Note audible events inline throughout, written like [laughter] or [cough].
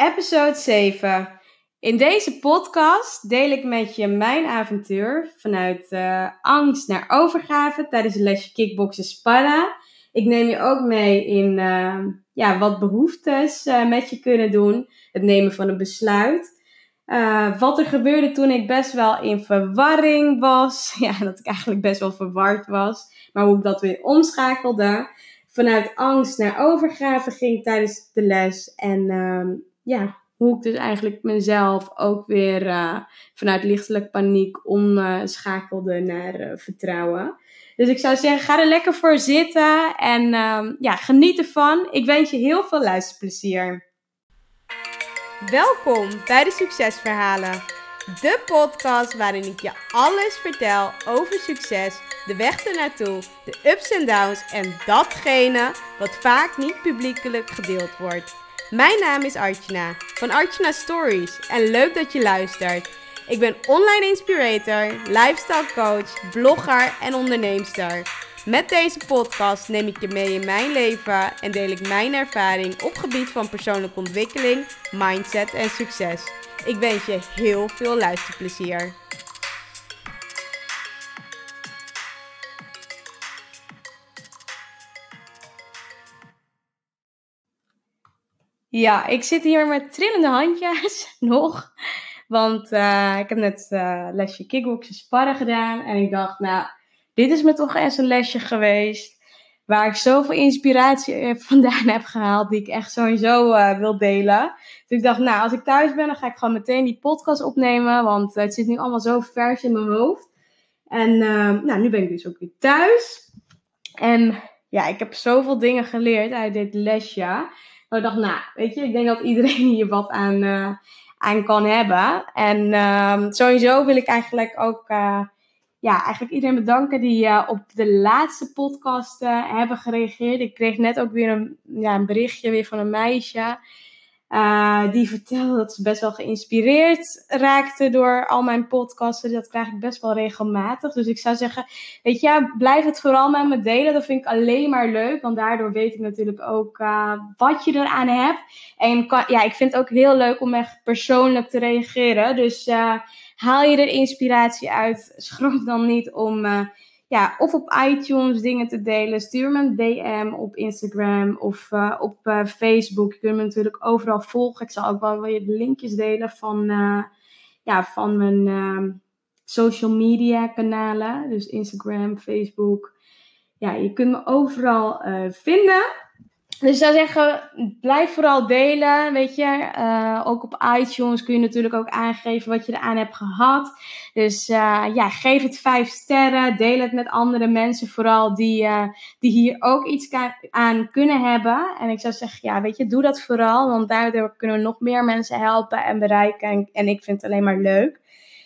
episode 7. In deze podcast deel ik met je mijn avontuur vanuit uh, angst naar overgave tijdens een lesje kickboksen sparren. Ik neem je ook mee in uh, ja, wat behoeftes uh, met je kunnen doen, het nemen van een besluit. wat er gebeurde toen ik best wel in verwarring was. [laughs] Ja, dat ik eigenlijk best wel verward was. Maar hoe ik dat weer omschakelde. Vanuit angst naar overgave ging tijdens de les. En uh, ja, hoe ik dus eigenlijk mezelf ook weer uh, vanuit lichtelijk paniek omschakelde naar uh, vertrouwen. Dus ik zou zeggen, ga er lekker voor zitten en uh, ja, geniet ervan. Ik wens je heel veel luisterplezier. Welkom bij de Succesverhalen. De podcast waarin ik je alles vertel over succes, de weg ernaartoe, de ups en downs en datgene wat vaak niet publiekelijk gedeeld wordt. Mijn naam is Archana van Archana Stories en leuk dat je luistert. Ik ben online inspirator, lifestyle coach, blogger en onderneemster. Met deze podcast neem ik je mee in mijn leven en deel ik mijn ervaring op gebied van persoonlijke ontwikkeling, mindset en succes. Ik wens je heel veel luisterplezier. Ja, ik zit hier met trillende handjes [laughs] nog. Want uh, ik heb net uh, lesje kickboksen sparren gedaan. En ik dacht, nou, dit is me toch eens een lesje geweest. Waar ik zoveel inspiratie [laughs] vandaan heb gehaald. Die ik echt sowieso wil delen. Dus ik dacht, nou, als ik thuis ben, dan ga ik gewoon meteen die podcast opnemen. Want het zit nu allemaal zo vers in mijn hoofd. En nou, nu ben ik dus ook weer thuis. En ja, ik heb zoveel dingen geleerd uit dit lesje. Maar ik dacht, nou, weet je, ik denk dat iedereen hier wat aan, uh, aan kan hebben. En uh, sowieso wil ik eigenlijk ook, uh, ja, eigenlijk iedereen bedanken die uh, op de laatste podcast hebben gereageerd. Ik kreeg net ook weer een, ja, een berichtje weer van een meisje. Uh, die vertelde dat ze best wel geïnspireerd raakte door al mijn podcasten. Dat krijg ik best wel regelmatig. Dus ik zou zeggen, weet je, blijf het vooral met me delen. Dat vind ik alleen maar leuk. Want daardoor weet ik natuurlijk ook uh, wat je eraan hebt. En kan, ja, ik vind het ook heel leuk om echt persoonlijk te reageren. Dus uh, haal je er inspiratie uit. [laughs] Schroom dan niet om ja, of op iTunes dingen te delen. Stuur me een DM op Instagram of uh, op uh, Facebook. Je kunt me natuurlijk overal volgen. Ik zal ook wel weer de linkjes delen van, uh, ja, van mijn social media kanalen. Dus Instagram, Facebook. Ja, je kunt me overal vinden. Dus zou zeggen, blijf vooral delen. Weet je, uh, ook op iTunes kun je natuurlijk ook aangeven wat je eraan hebt gehad. Dus uh, ja, geef het vijf sterren. Deel het met andere mensen, vooral die, uh, die hier ook iets aan kunnen hebben. En ik zou zeggen, ja, weet je, doe dat vooral. Want daardoor kunnen we nog meer mensen helpen en bereiken. En, en ik vind het alleen maar leuk.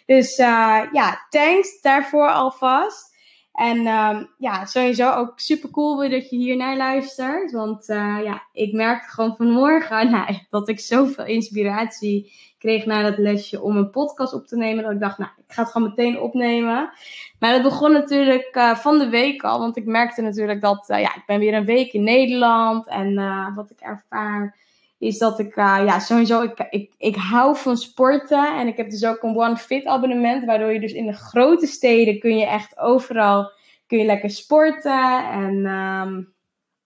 Dus ja, thanks daarvoor alvast. En um, ja, sowieso ook super cool dat je hier naar luistert. Want uh, ja, ik merkte gewoon vanmorgen [laughs] nou, dat ik zoveel inspiratie kreeg na dat lesje om een podcast op te nemen. Dat ik dacht, nou, ik ga het gewoon meteen opnemen. Maar dat begon natuurlijk uh, van de week al. Want ik merkte natuurlijk dat, uh, ja, ik ben weer een week in Nederland. En wat ik ervaar is dat ik, uh, ja, sowieso, ik, ik, ik hou van sporten. En ik heb dus ook een One Fit abonnement, waardoor je dus in de grote steden kun je echt overal, kun je lekker sporten. En um,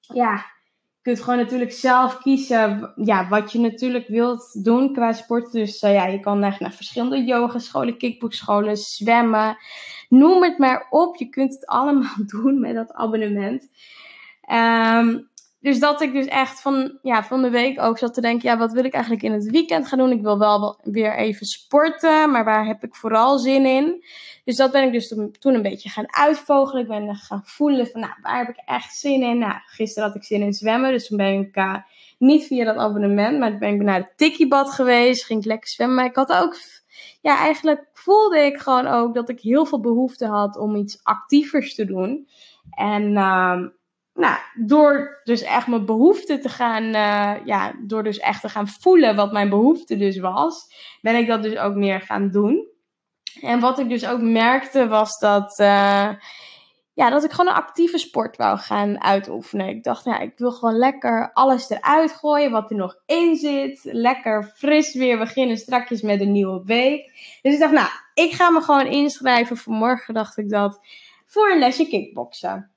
ja, je kunt gewoon natuurlijk zelf kiezen ja, wat je natuurlijk wilt doen qua sport. Dus uh, ja, je kan naar, naar verschillende yogascholen, kickboxscholen, zwemmen. Noem het maar op. Je kunt het allemaal [laughs] doen met dat abonnement. Um, dus dat ik dus echt van, ja, van de week ook zat te denken, ja, wat wil ik eigenlijk in het weekend gaan doen? Ik wil wel weer even sporten, maar waar heb ik vooral zin in? Dus dat ben ik dus toen een beetje gaan uitvogelen. Ik ben gaan voelen van, nou, waar heb ik echt zin in? Nou, gisteren had ik zin in zwemmen, dus toen ben ik uh, niet via dat abonnement, maar toen ben ik naar het Tikkiebad geweest, ging ik lekker zwemmen. Maar ik had ook, ja, eigenlijk voelde ik gewoon ook dat ik heel veel behoefte had om iets actievers te doen. En... Uh, nou, door dus echt mijn behoefte te gaan, uh, ja, door dus echt te gaan voelen wat mijn behoefte dus was, ben ik dat dus ook meer gaan doen. En wat ik dus ook merkte was dat, uh, ja, dat ik gewoon een actieve sport wou gaan uitoefenen. Ik dacht, ja, ik wil gewoon lekker alles eruit gooien wat er nog in zit. Lekker fris weer beginnen strakjes met een nieuwe week. Dus ik dacht, nou, ik ga me gewoon inschrijven. Vanmorgen dacht ik dat voor een lesje kickboksen.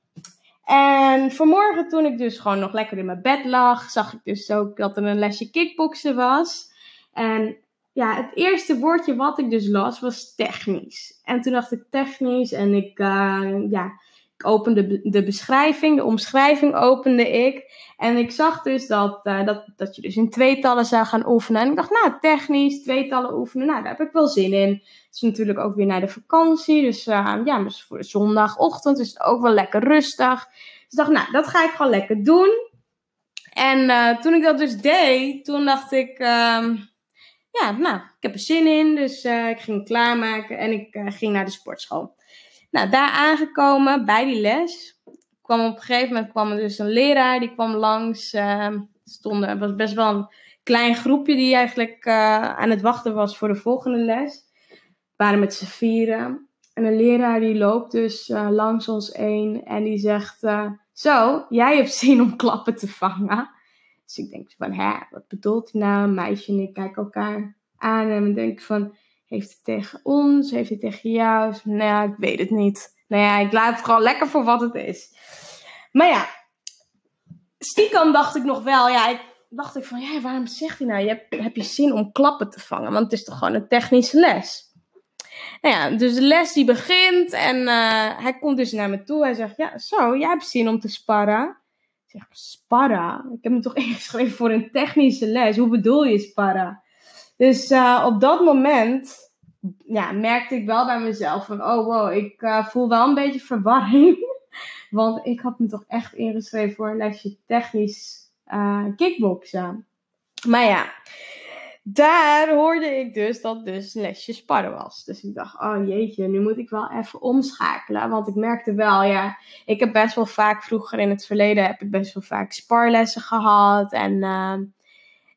En vanmorgen toen ik dus gewoon nog lekker in mijn bed lag, zag ik dus ook dat er een lesje kickboksen was. En ja, het eerste woordje wat ik dus las was technisch. En toen dacht ik technisch en ik, uh, ja, opende de beschrijving, de omschrijving opende ik. En ik zag dus dat, uh, dat, dat je dus in tweetallen zou gaan oefenen. En ik dacht, nou, technisch, tweetallen oefenen, nou, daar heb ik wel zin in. Het is natuurlijk ook weer naar de vakantie. Dus uh, ja, dus voor zondagochtend is het ook wel lekker rustig. Dus ik dacht, nou, dat ga ik gewoon lekker doen. En uh, toen ik dat dus deed, toen dacht ik, uh, ja, nou, ik heb er zin in. Dus ik ging klaarmaken en ik ging naar de sportschool. Nou, daar aangekomen bij die les, kwam op een gegeven moment kwam er dus een leraar, die kwam langs. Uh, stonden, het was best wel een klein groepje die eigenlijk uh, aan het wachten was voor de volgende les. We waren met z'n vieren. En een leraar die loopt dus uh, langs ons een en die zegt, uh, zo, jij hebt zin om klappen te vangen. Dus ik denk van, hè, wat bedoelt hij nou? Een meisje en ik kijken elkaar aan en we denken van, heeft het tegen ons? Heeft het tegen jou? Nou ja, ik weet het niet. Nou ja, ik laat het gewoon lekker voor wat het is. Maar ja, stiekem dacht ik nog wel, ja, ik dacht ik van, ja, waarom zegt hij nou, je hebt, heb je zin om klappen te vangen? Want het is toch gewoon een technische les. Nou ja, dus de les die begint en uh, hij komt dus naar me toe. Hij zegt, ja, zo, jij hebt zin om te sparren. Ik zeg, sparren? Ik heb me toch [laughs] ingeschreven voor een technische les. Hoe bedoel je sparren? Dus uh, op dat moment ja, merkte ik wel bij mezelf van, oh wow, ik uh, voel wel een beetje verwarring. [laughs] Want ik had me toch echt ingeschreven voor een lesje technisch uh, kickboksen. Maar ja, daar hoorde ik dus dat dus lesje sparren was. Dus ik dacht, oh jeetje, nu moet ik wel even omschakelen. Want ik merkte wel, ja, ik heb best wel vaak vroeger in het verleden heb ik best wel vaak sparlessen gehad. En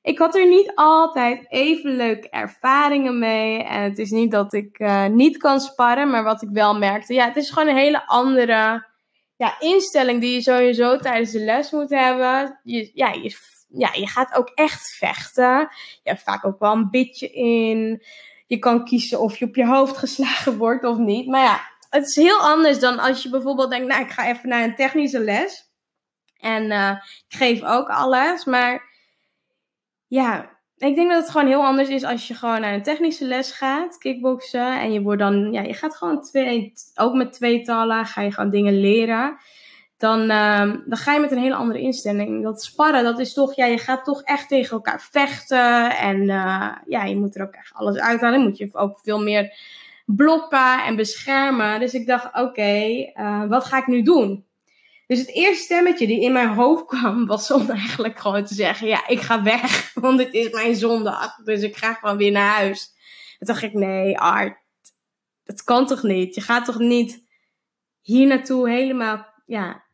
ik had er niet altijd even leuke ervaringen mee. En het is niet dat ik uh, niet kan sparren, maar wat ik wel merkte, ja, het is gewoon een hele andere ja, instelling die je sowieso tijdens de les moet hebben. Je, ja, je, ja, je gaat ook echt vechten. Je hebt vaak ook wel een bitje in. Je kan kiezen of je op je hoofd geslagen [laughs] wordt of niet. Maar ja, het is heel anders dan als je bijvoorbeeld denkt, nou, ik ga even naar een technische les. En uh, ik geef ook alles, maar ja, ik denk dat het gewoon heel anders is als je gewoon naar een technische les gaat, kickboksen. En je wordt dan, ja, je gaat gewoon twee, ook met tweetallen, ga je gewoon dingen leren. Dan, uh, dan ga je met een hele andere instelling. Dat sparren, dat is toch, ja, je gaat toch echt tegen elkaar vechten. En uh, ja, je moet er ook echt alles uithalen. Moet je ook veel meer blokken en beschermen. Dus ik dacht, oké, uh, wat ga ik nu doen? Dus het eerste stemmetje die in mijn hoofd [laughs] kwam, was om eigenlijk gewoon te zeggen: Ja, ik ga weg, [laughs] want het is mijn zondag. Dus ik ga gewoon weer naar huis. Toen dacht ik: Nee, Art, dat kan toch niet? Je gaat toch niet hier naartoe helemaal ja,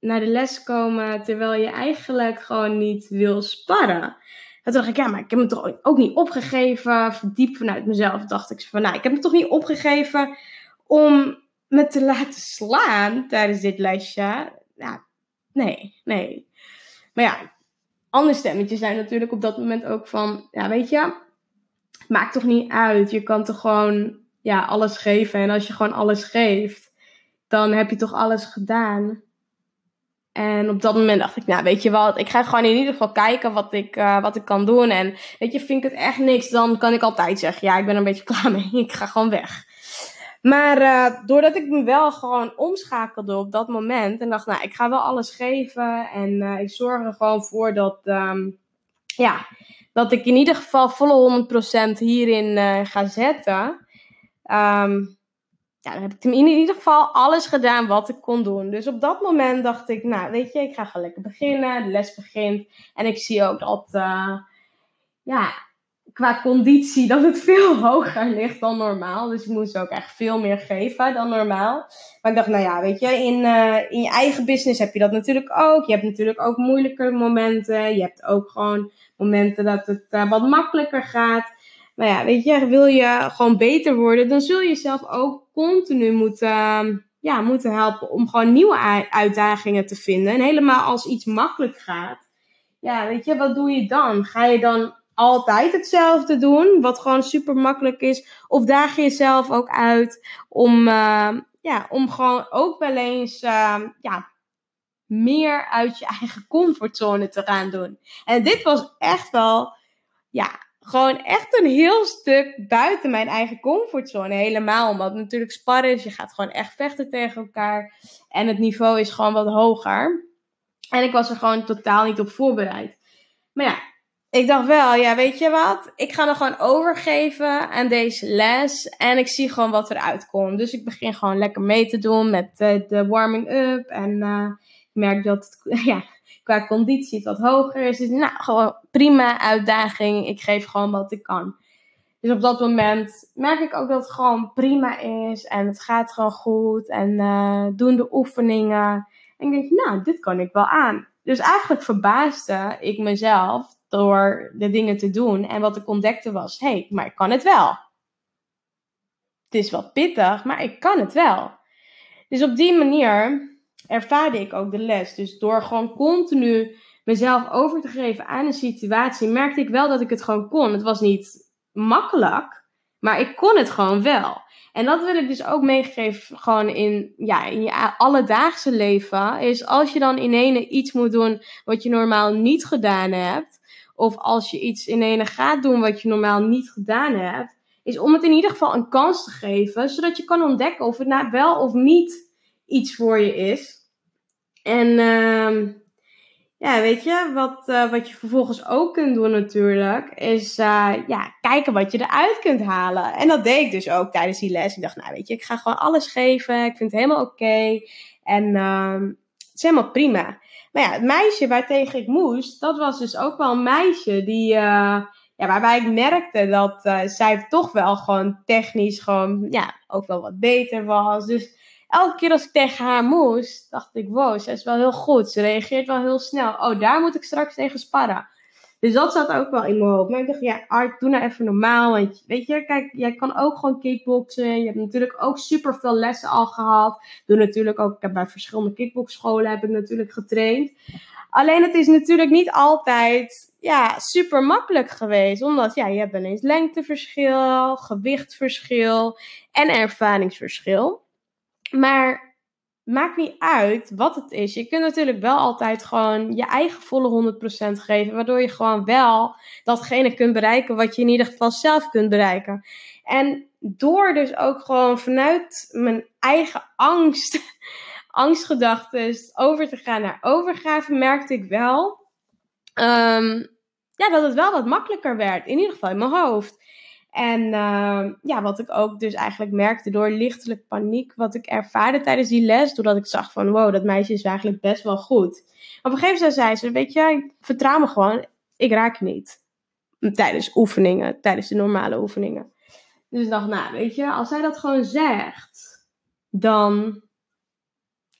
naar de les komen terwijl je eigenlijk gewoon niet wil sparren. Toen dacht ik, ja, maar ik heb me toch ook niet opgegeven. Diep vanuit mezelf dacht ik van, nou, ik heb me toch niet opgegeven om me te laten slaan tijdens dit lesje. Ja, nee, nee. Maar ja, andere stemmetjes zijn natuurlijk op dat moment ook van, ja, weet je, maakt toch niet uit. Je kan toch gewoon, ja, alles geven. En als je gewoon alles geeft, dan heb je toch alles gedaan. En op dat moment dacht ik, nou weet je wat, ik ga gewoon in ieder geval kijken wat ik, uh, wat ik kan doen. En weet je, vind ik het echt niks, dan kan ik altijd zeggen, ja, ik ben er een beetje klaar mee. [laughs] Ik ga gewoon weg. Maar uh, doordat ik me wel gewoon omschakelde op dat moment en dacht, nou, ik ga wel alles geven en uh, ik zorg er gewoon voor dat, um, ja, dat ik in ieder geval volle 100% hierin uh, ga zetten. Um, ja, dan heb ik in ieder geval alles gedaan wat ik kon doen. Dus op dat moment dacht ik, nou, weet je, ik ga gewoon lekker beginnen. De les begint. En ik zie ook dat, ja, qua conditie dat het [laughs] veel hoger ligt dan normaal. Dus ik moest ook echt veel meer geven dan normaal. Maar ik dacht, nou ja, weet je, in, uh, in je eigen business heb je dat natuurlijk ook. Je hebt natuurlijk ook moeilijke momenten. Je hebt ook gewoon momenten dat het uh, wat makkelijker gaat. Maar ja, weet je, wil je gewoon beter worden, dan zul je jezelf ook continu moeten, ja, moeten helpen om gewoon nieuwe uitdagingen te vinden. En helemaal als iets makkelijk gaat, ja, weet je, wat doe je dan? Ga je dan altijd hetzelfde doen, wat gewoon super makkelijk is? Of daag je jezelf ook uit om, uh, ja, om gewoon ook wel eens uh, ja, meer uit je eigen comfortzone te gaan doen? En dit was echt wel, ja, gewoon echt een heel stuk buiten mijn eigen comfortzone. Helemaal omdat natuurlijk sparren is. Je gaat gewoon echt vechten tegen elkaar. En het niveau is gewoon wat hoger. En ik was er gewoon totaal niet op voorbereid. Maar ja, ik dacht wel, ja, weet je wat? Ik ga me gewoon overgeven aan deze les. En ik zie gewoon wat eruit komt. Dus ik begin gewoon lekker mee te doen met de, de warming-up. En uh, ik merk dat het, [laughs] ja, qua conditie het wat hoger is. Dus nou, gewoon prima uitdaging. Ik geef gewoon wat ik kan. Dus op dat moment merk ik ook dat het gewoon prima is. En het gaat gewoon goed. En uh, doen de oefeningen. En ik denk, nou, dit kan ik wel aan. Dus eigenlijk verbaasde ik mezelf door de dingen te doen. En wat ik ontdekte was, hé, hey, maar ik kan het wel. Het is wel pittig, maar ik kan het wel. Dus op die manier ervaarde ik ook de les. Dus door gewoon continu mezelf over te geven aan een situatie, merkte ik wel dat ik het gewoon kon. Het was niet makkelijk, maar ik kon het gewoon wel. En dat wil ik dus ook meegeven, gewoon in, ja, in je alledaagse leven. Is als je dan in ene iets moet doen wat je normaal niet gedaan hebt. Of als je iets in ene gaat doen wat je normaal niet gedaan hebt. Is om het in ieder geval een kans te geven. Zodat je kan ontdekken of het nou wel of niet iets voor je is. En uh, ja, weet je, wat, uh, wat je vervolgens ook kunt doen natuurlijk, is uh, ja, kijken wat je eruit kunt halen. En dat deed ik dus ook tijdens die les. Ik dacht, nou weet je, ik ga gewoon alles geven. Ik vind het helemaal oké. En het is helemaal prima. Maar ja, het meisje waartegen ik moest, dat was dus ook wel een meisje die, uh, ja, waarbij ik merkte dat uh, zij toch wel gewoon technisch gewoon, ja, ook wel wat beter was. Dus elke keer als ik tegen haar moest, dacht ik, wow, ze is wel heel goed. Ze reageert wel heel snel. Oh, daar moet ik straks tegen sparren. Dus dat zat ook wel in mijn hoofd. Maar ik dacht, ja, Art, doe nou even normaal. Want weet je, kijk, jij kan ook gewoon kickboksen. Je hebt natuurlijk ook super veel lessen al gehad. Doe natuurlijk ook, ik heb bij verschillende kickboxscholen heb ik natuurlijk getraind. Alleen het is natuurlijk niet altijd ja, super makkelijk geweest. Omdat ja, je hebt ineens lengteverschil, gewichtverschil en ervaringsverschil. Maar maakt niet uit wat het is. Je kunt natuurlijk wel altijd gewoon je eigen volle 100% geven. Waardoor je gewoon wel datgene kunt bereiken wat je in ieder geval zelf kunt bereiken. En door dus ook gewoon vanuit mijn eigen angst, [laughs] angstgedachten over te gaan naar overgave, merkte ik wel um, ja, dat het wel wat makkelijker werd. In ieder geval in mijn hoofd. En uh, ja, wat ik ook dus eigenlijk merkte door lichtelijk paniek, wat ik ervaarde tijdens die les, doordat ik zag van wow, dat meisje is eigenlijk best wel goed. Op een gegeven moment zei ze, weet je, vertrouw me gewoon, ik raak niet. Tijdens oefeningen, tijdens de normale oefeningen. Dus ik dacht, nou, weet je, als zij dat gewoon zegt, dan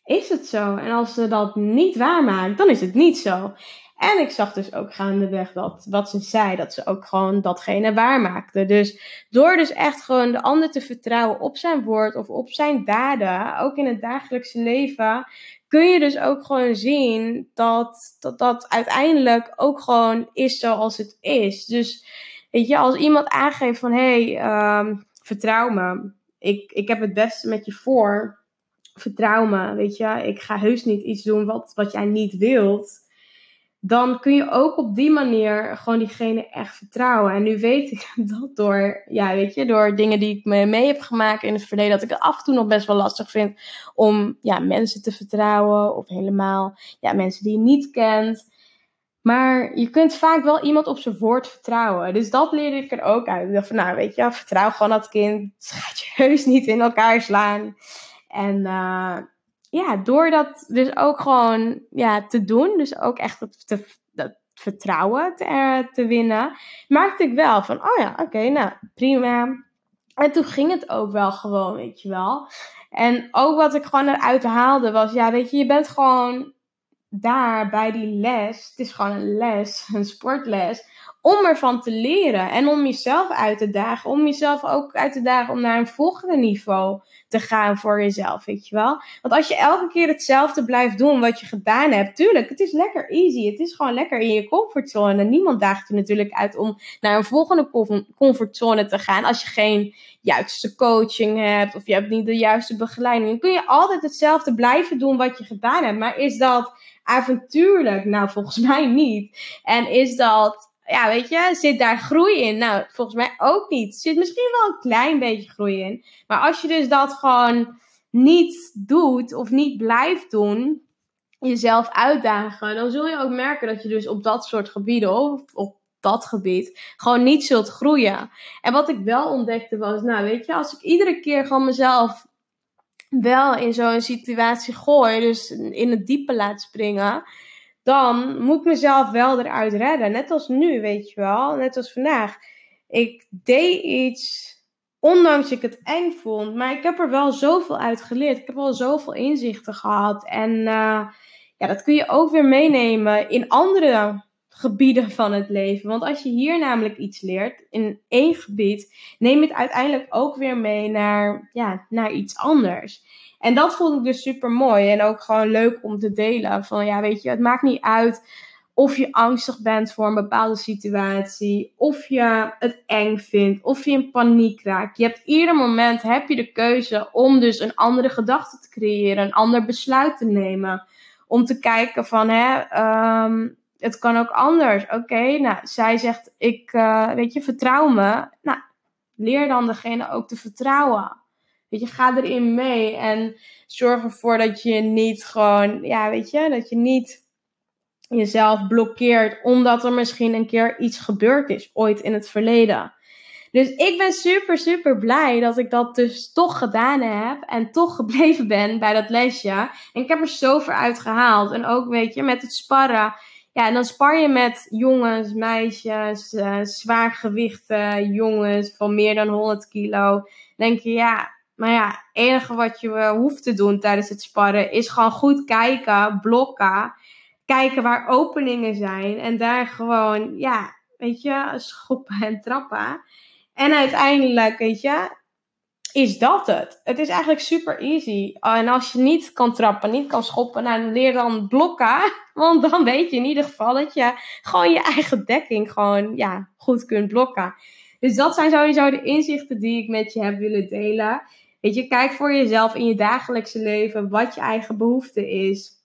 is het zo. En als ze dat niet waarmaakt, dan is het niet zo. En ik zag dus ook gaandeweg dat wat ze zei, dat ze ook gewoon datgene waarmaakte. Dus door dus echt gewoon de ander te vertrouwen op zijn woord of op zijn daden, ook in het dagelijkse leven, kun je dus ook gewoon zien dat dat, dat uiteindelijk ook gewoon is zoals het is. Dus weet je, als iemand aangeeft van hé, hey, um, vertrouw me, ik, ik heb het beste met je voor, vertrouw me, weet je, ik ga heus niet iets doen wat, wat jij niet wilt dan kun je ook op die manier gewoon diegene echt vertrouwen. En nu weet ik [laughs] dat door, ja, weet je, door dingen die ik me mee heb gemaakt in het verleden, dat ik het af en toe nog best wel lastig vind om ja, mensen te vertrouwen of helemaal ja, mensen die je niet kent. Maar je kunt vaak wel iemand op zijn woord vertrouwen. Dus dat leerde ik er ook uit. Ik dacht van, nou weet je, vertrouw gewoon dat kind. Ze gaat je heus niet in elkaar slaan. En uh, ja, door dat dus ook gewoon ja, te doen, dus ook echt het, te, dat vertrouwen te, te winnen, maakte ik wel van, oh ja, oké, nou prima. En toen ging het ook wel gewoon, weet je wel. En ook wat ik gewoon eruit haalde was, ja, weet je, je bent gewoon daar bij die les. Het is gewoon een les, een sportles. Om ervan te leren en om jezelf uit te dagen. Om jezelf ook uit te dagen om naar een volgende niveau te gaan voor jezelf, weet je wel. Want als je elke keer hetzelfde blijft doen wat je gedaan hebt, tuurlijk, het is lekker easy. Het is gewoon lekker in je comfortzone. Niemand daagt je natuurlijk uit om naar een volgende comfortzone te gaan als je geen juiste coaching hebt of je hebt niet de juiste begeleiding. Dan kun je altijd hetzelfde blijven doen wat je gedaan hebt. Maar is dat avontuurlijk? Nou, volgens [laughs] mij niet. En is dat ja, weet je, zit daar groei in? Nou, volgens mij ook niet. Zit misschien wel een klein beetje groei in. Maar als je dus dat gewoon niet doet of niet blijft doen, jezelf uitdagen, dan zul je ook merken dat je dus op dat soort gebieden of op dat gebied gewoon niet zult groeien. En wat ik wel ontdekte was, nou weet je, als ik iedere keer gewoon mezelf wel in zo'n situatie gooi, dus in het diepe laat springen, dan moet ik mezelf wel eruit redden. Net als nu, weet je wel. Net als vandaag. Ik deed iets, ondanks ik het eng vond. Maar ik heb er wel zoveel uit geleerd. Ik heb wel zoveel inzichten gehad. En uh, ja, dat kun je ook weer meenemen in andere gebieden van het leven. Want als je hier namelijk iets leert in één gebied, neem het uiteindelijk ook weer mee naar, ja, naar iets anders. En dat vond ik dus super mooi. En ook gewoon leuk om te delen. Van ja, weet je, het maakt niet uit of je angstig bent voor een bepaalde situatie. Of je het eng vindt. Of je in paniek raakt. Je hebt ieder moment heb je de keuze om dus een andere gedachte te creëren. Een ander besluit te nemen. Om te kijken van hè, um, het kan ook anders. Oké, nou, zij zegt ik, uh, weet je, vertrouw me. Nou, leer dan degene ook te vertrouwen. Weet je, ga erin mee en zorg ervoor dat je niet gewoon, ja, weet je, dat je niet jezelf blokkeert omdat er misschien een keer iets gebeurd is, ooit in het verleden. Dus ik ben super, super blij dat ik dat dus toch gedaan heb en toch gebleven ben bij dat lesje. En ik heb er zoveel uit gehaald. En ook, weet je, met het sparren. Ja, en dan spar je met jongens, meisjes, uh, zwaargewichten, jongens van meer dan 100 kilo. denk je, ja, maar ja, het enige wat je eh, hoeft te doen tijdens het sparren is gewoon goed kijken, blokken. Kijken waar openingen zijn. En daar gewoon, ja, weet je, schoppen en trappen. En uiteindelijk, weet je, is dat het. Het is eigenlijk super easy. En als je niet kan trappen, niet kan schoppen, nou, dan leer dan blokken. [laughs] Want dan weet je in ieder geval dat je gewoon je eigen dekking gewoon, ja, goed kunt blokken. Dus dat zijn sowieso de inzichten die ik met je heb willen delen. Weet je, kijk voor jezelf in je dagelijkse leven wat je eigen behoefte is.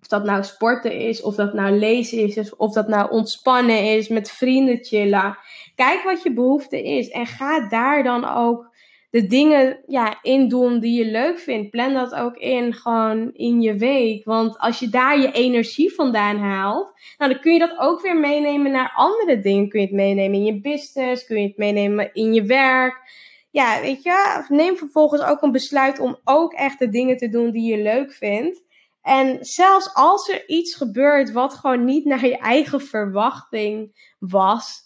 Of dat nou sporten is, of dat nou lezen is, of dat nou ontspannen is, met vrienden chillen. Kijk wat je behoefte is en ga daar dan ook de dingen ja, in doen die je leuk vindt. Plan dat ook in, gewoon in je week. Want als je daar je energie vandaan haalt, nou, dan kun je dat ook weer meenemen naar andere dingen. Kun je het meenemen in je business, kun je het meenemen in je werk ja, weet je, neem vervolgens ook een besluit om ook echt de dingen te doen die je leuk vindt. En zelfs als er iets gebeurt wat gewoon niet naar je eigen verwachting was.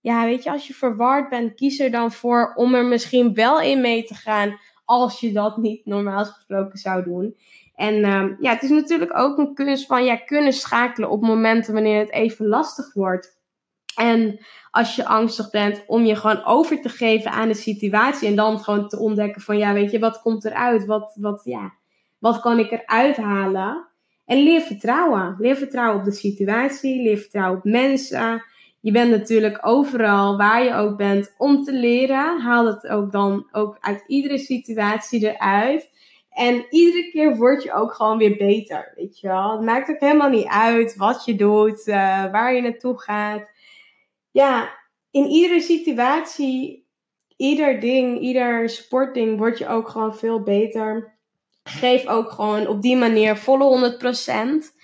Ja, weet je, als je verward bent, kies er dan voor om er misschien wel in mee te gaan. Als je dat niet normaal gesproken zou doen. En uh, ja, het is natuurlijk ook een kunst van ja, kunnen schakelen op momenten wanneer het even lastig wordt. En als je angstig bent, om je gewoon over te geven aan de situatie. En dan gewoon te ontdekken van, ja, weet je, wat komt eruit? Wat, wat, ja, wat kan ik eruit halen? En leer vertrouwen. Leer vertrouwen op de situatie. Leer vertrouwen op mensen. Je bent natuurlijk overal, waar je ook bent, om te leren. Haal het ook dan ook uit iedere situatie eruit. En iedere keer word je ook gewoon weer beter, weet je wel. Het maakt ook helemaal niet uit wat je doet, uh, waar je naartoe gaat ja, in iedere situatie, ieder ding, ieder sportding word je ook gewoon veel beter. Geef ook gewoon op die manier volle 100%.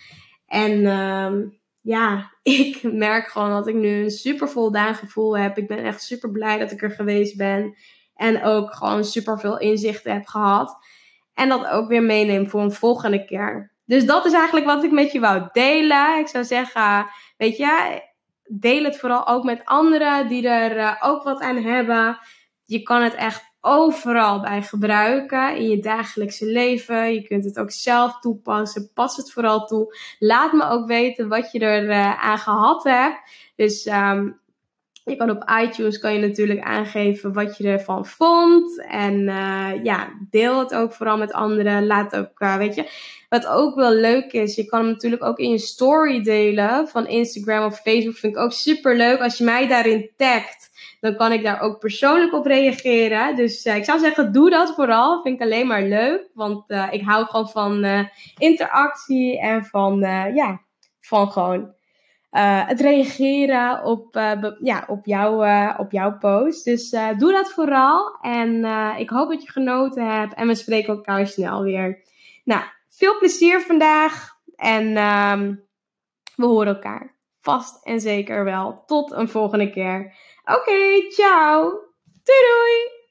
En uh, ja, [laughs] ik merk gewoon dat ik nu een super voldaan gevoel heb. Ik ben echt super blij dat ik er geweest ben. En ook gewoon super veel inzichten heb gehad. En dat ook weer meeneem voor een volgende keer. Dus dat is eigenlijk wat ik met je wou delen. Ik zou zeggen, weet je, deel het vooral ook met anderen die er uh, ook wat aan hebben. Je kan het echt overal bij gebruiken in je dagelijkse leven. Je kunt het ook zelf toepassen. Pas het vooral toe. Laat me ook weten wat je er uh, aan gehad hebt. Dus um, Je kan op iTunes kan je natuurlijk aangeven wat je ervan vond. En ja, deel het ook vooral met anderen. Laat ook, weet je, wat ook wel leuk is, je kan hem natuurlijk ook in je story delen van Instagram of Facebook. Vind ik ook super leuk. Als je mij daarin tagt, dan kan ik daar ook persoonlijk op reageren. Dus uh, ik zou zeggen, doe dat vooral. Vind ik alleen maar leuk. Want uh, ik hou gewoon van uh, interactie en van, ja, van gewoon het reageren op, ja, op, jou, op jouw post. Dus doe dat vooral. En ik hoop dat je genoten hebt. En we spreken elkaar snel weer. Nou, veel plezier vandaag. En um, we horen elkaar vast en zeker wel. Tot een volgende keer. Oké, ciao. Doei doei.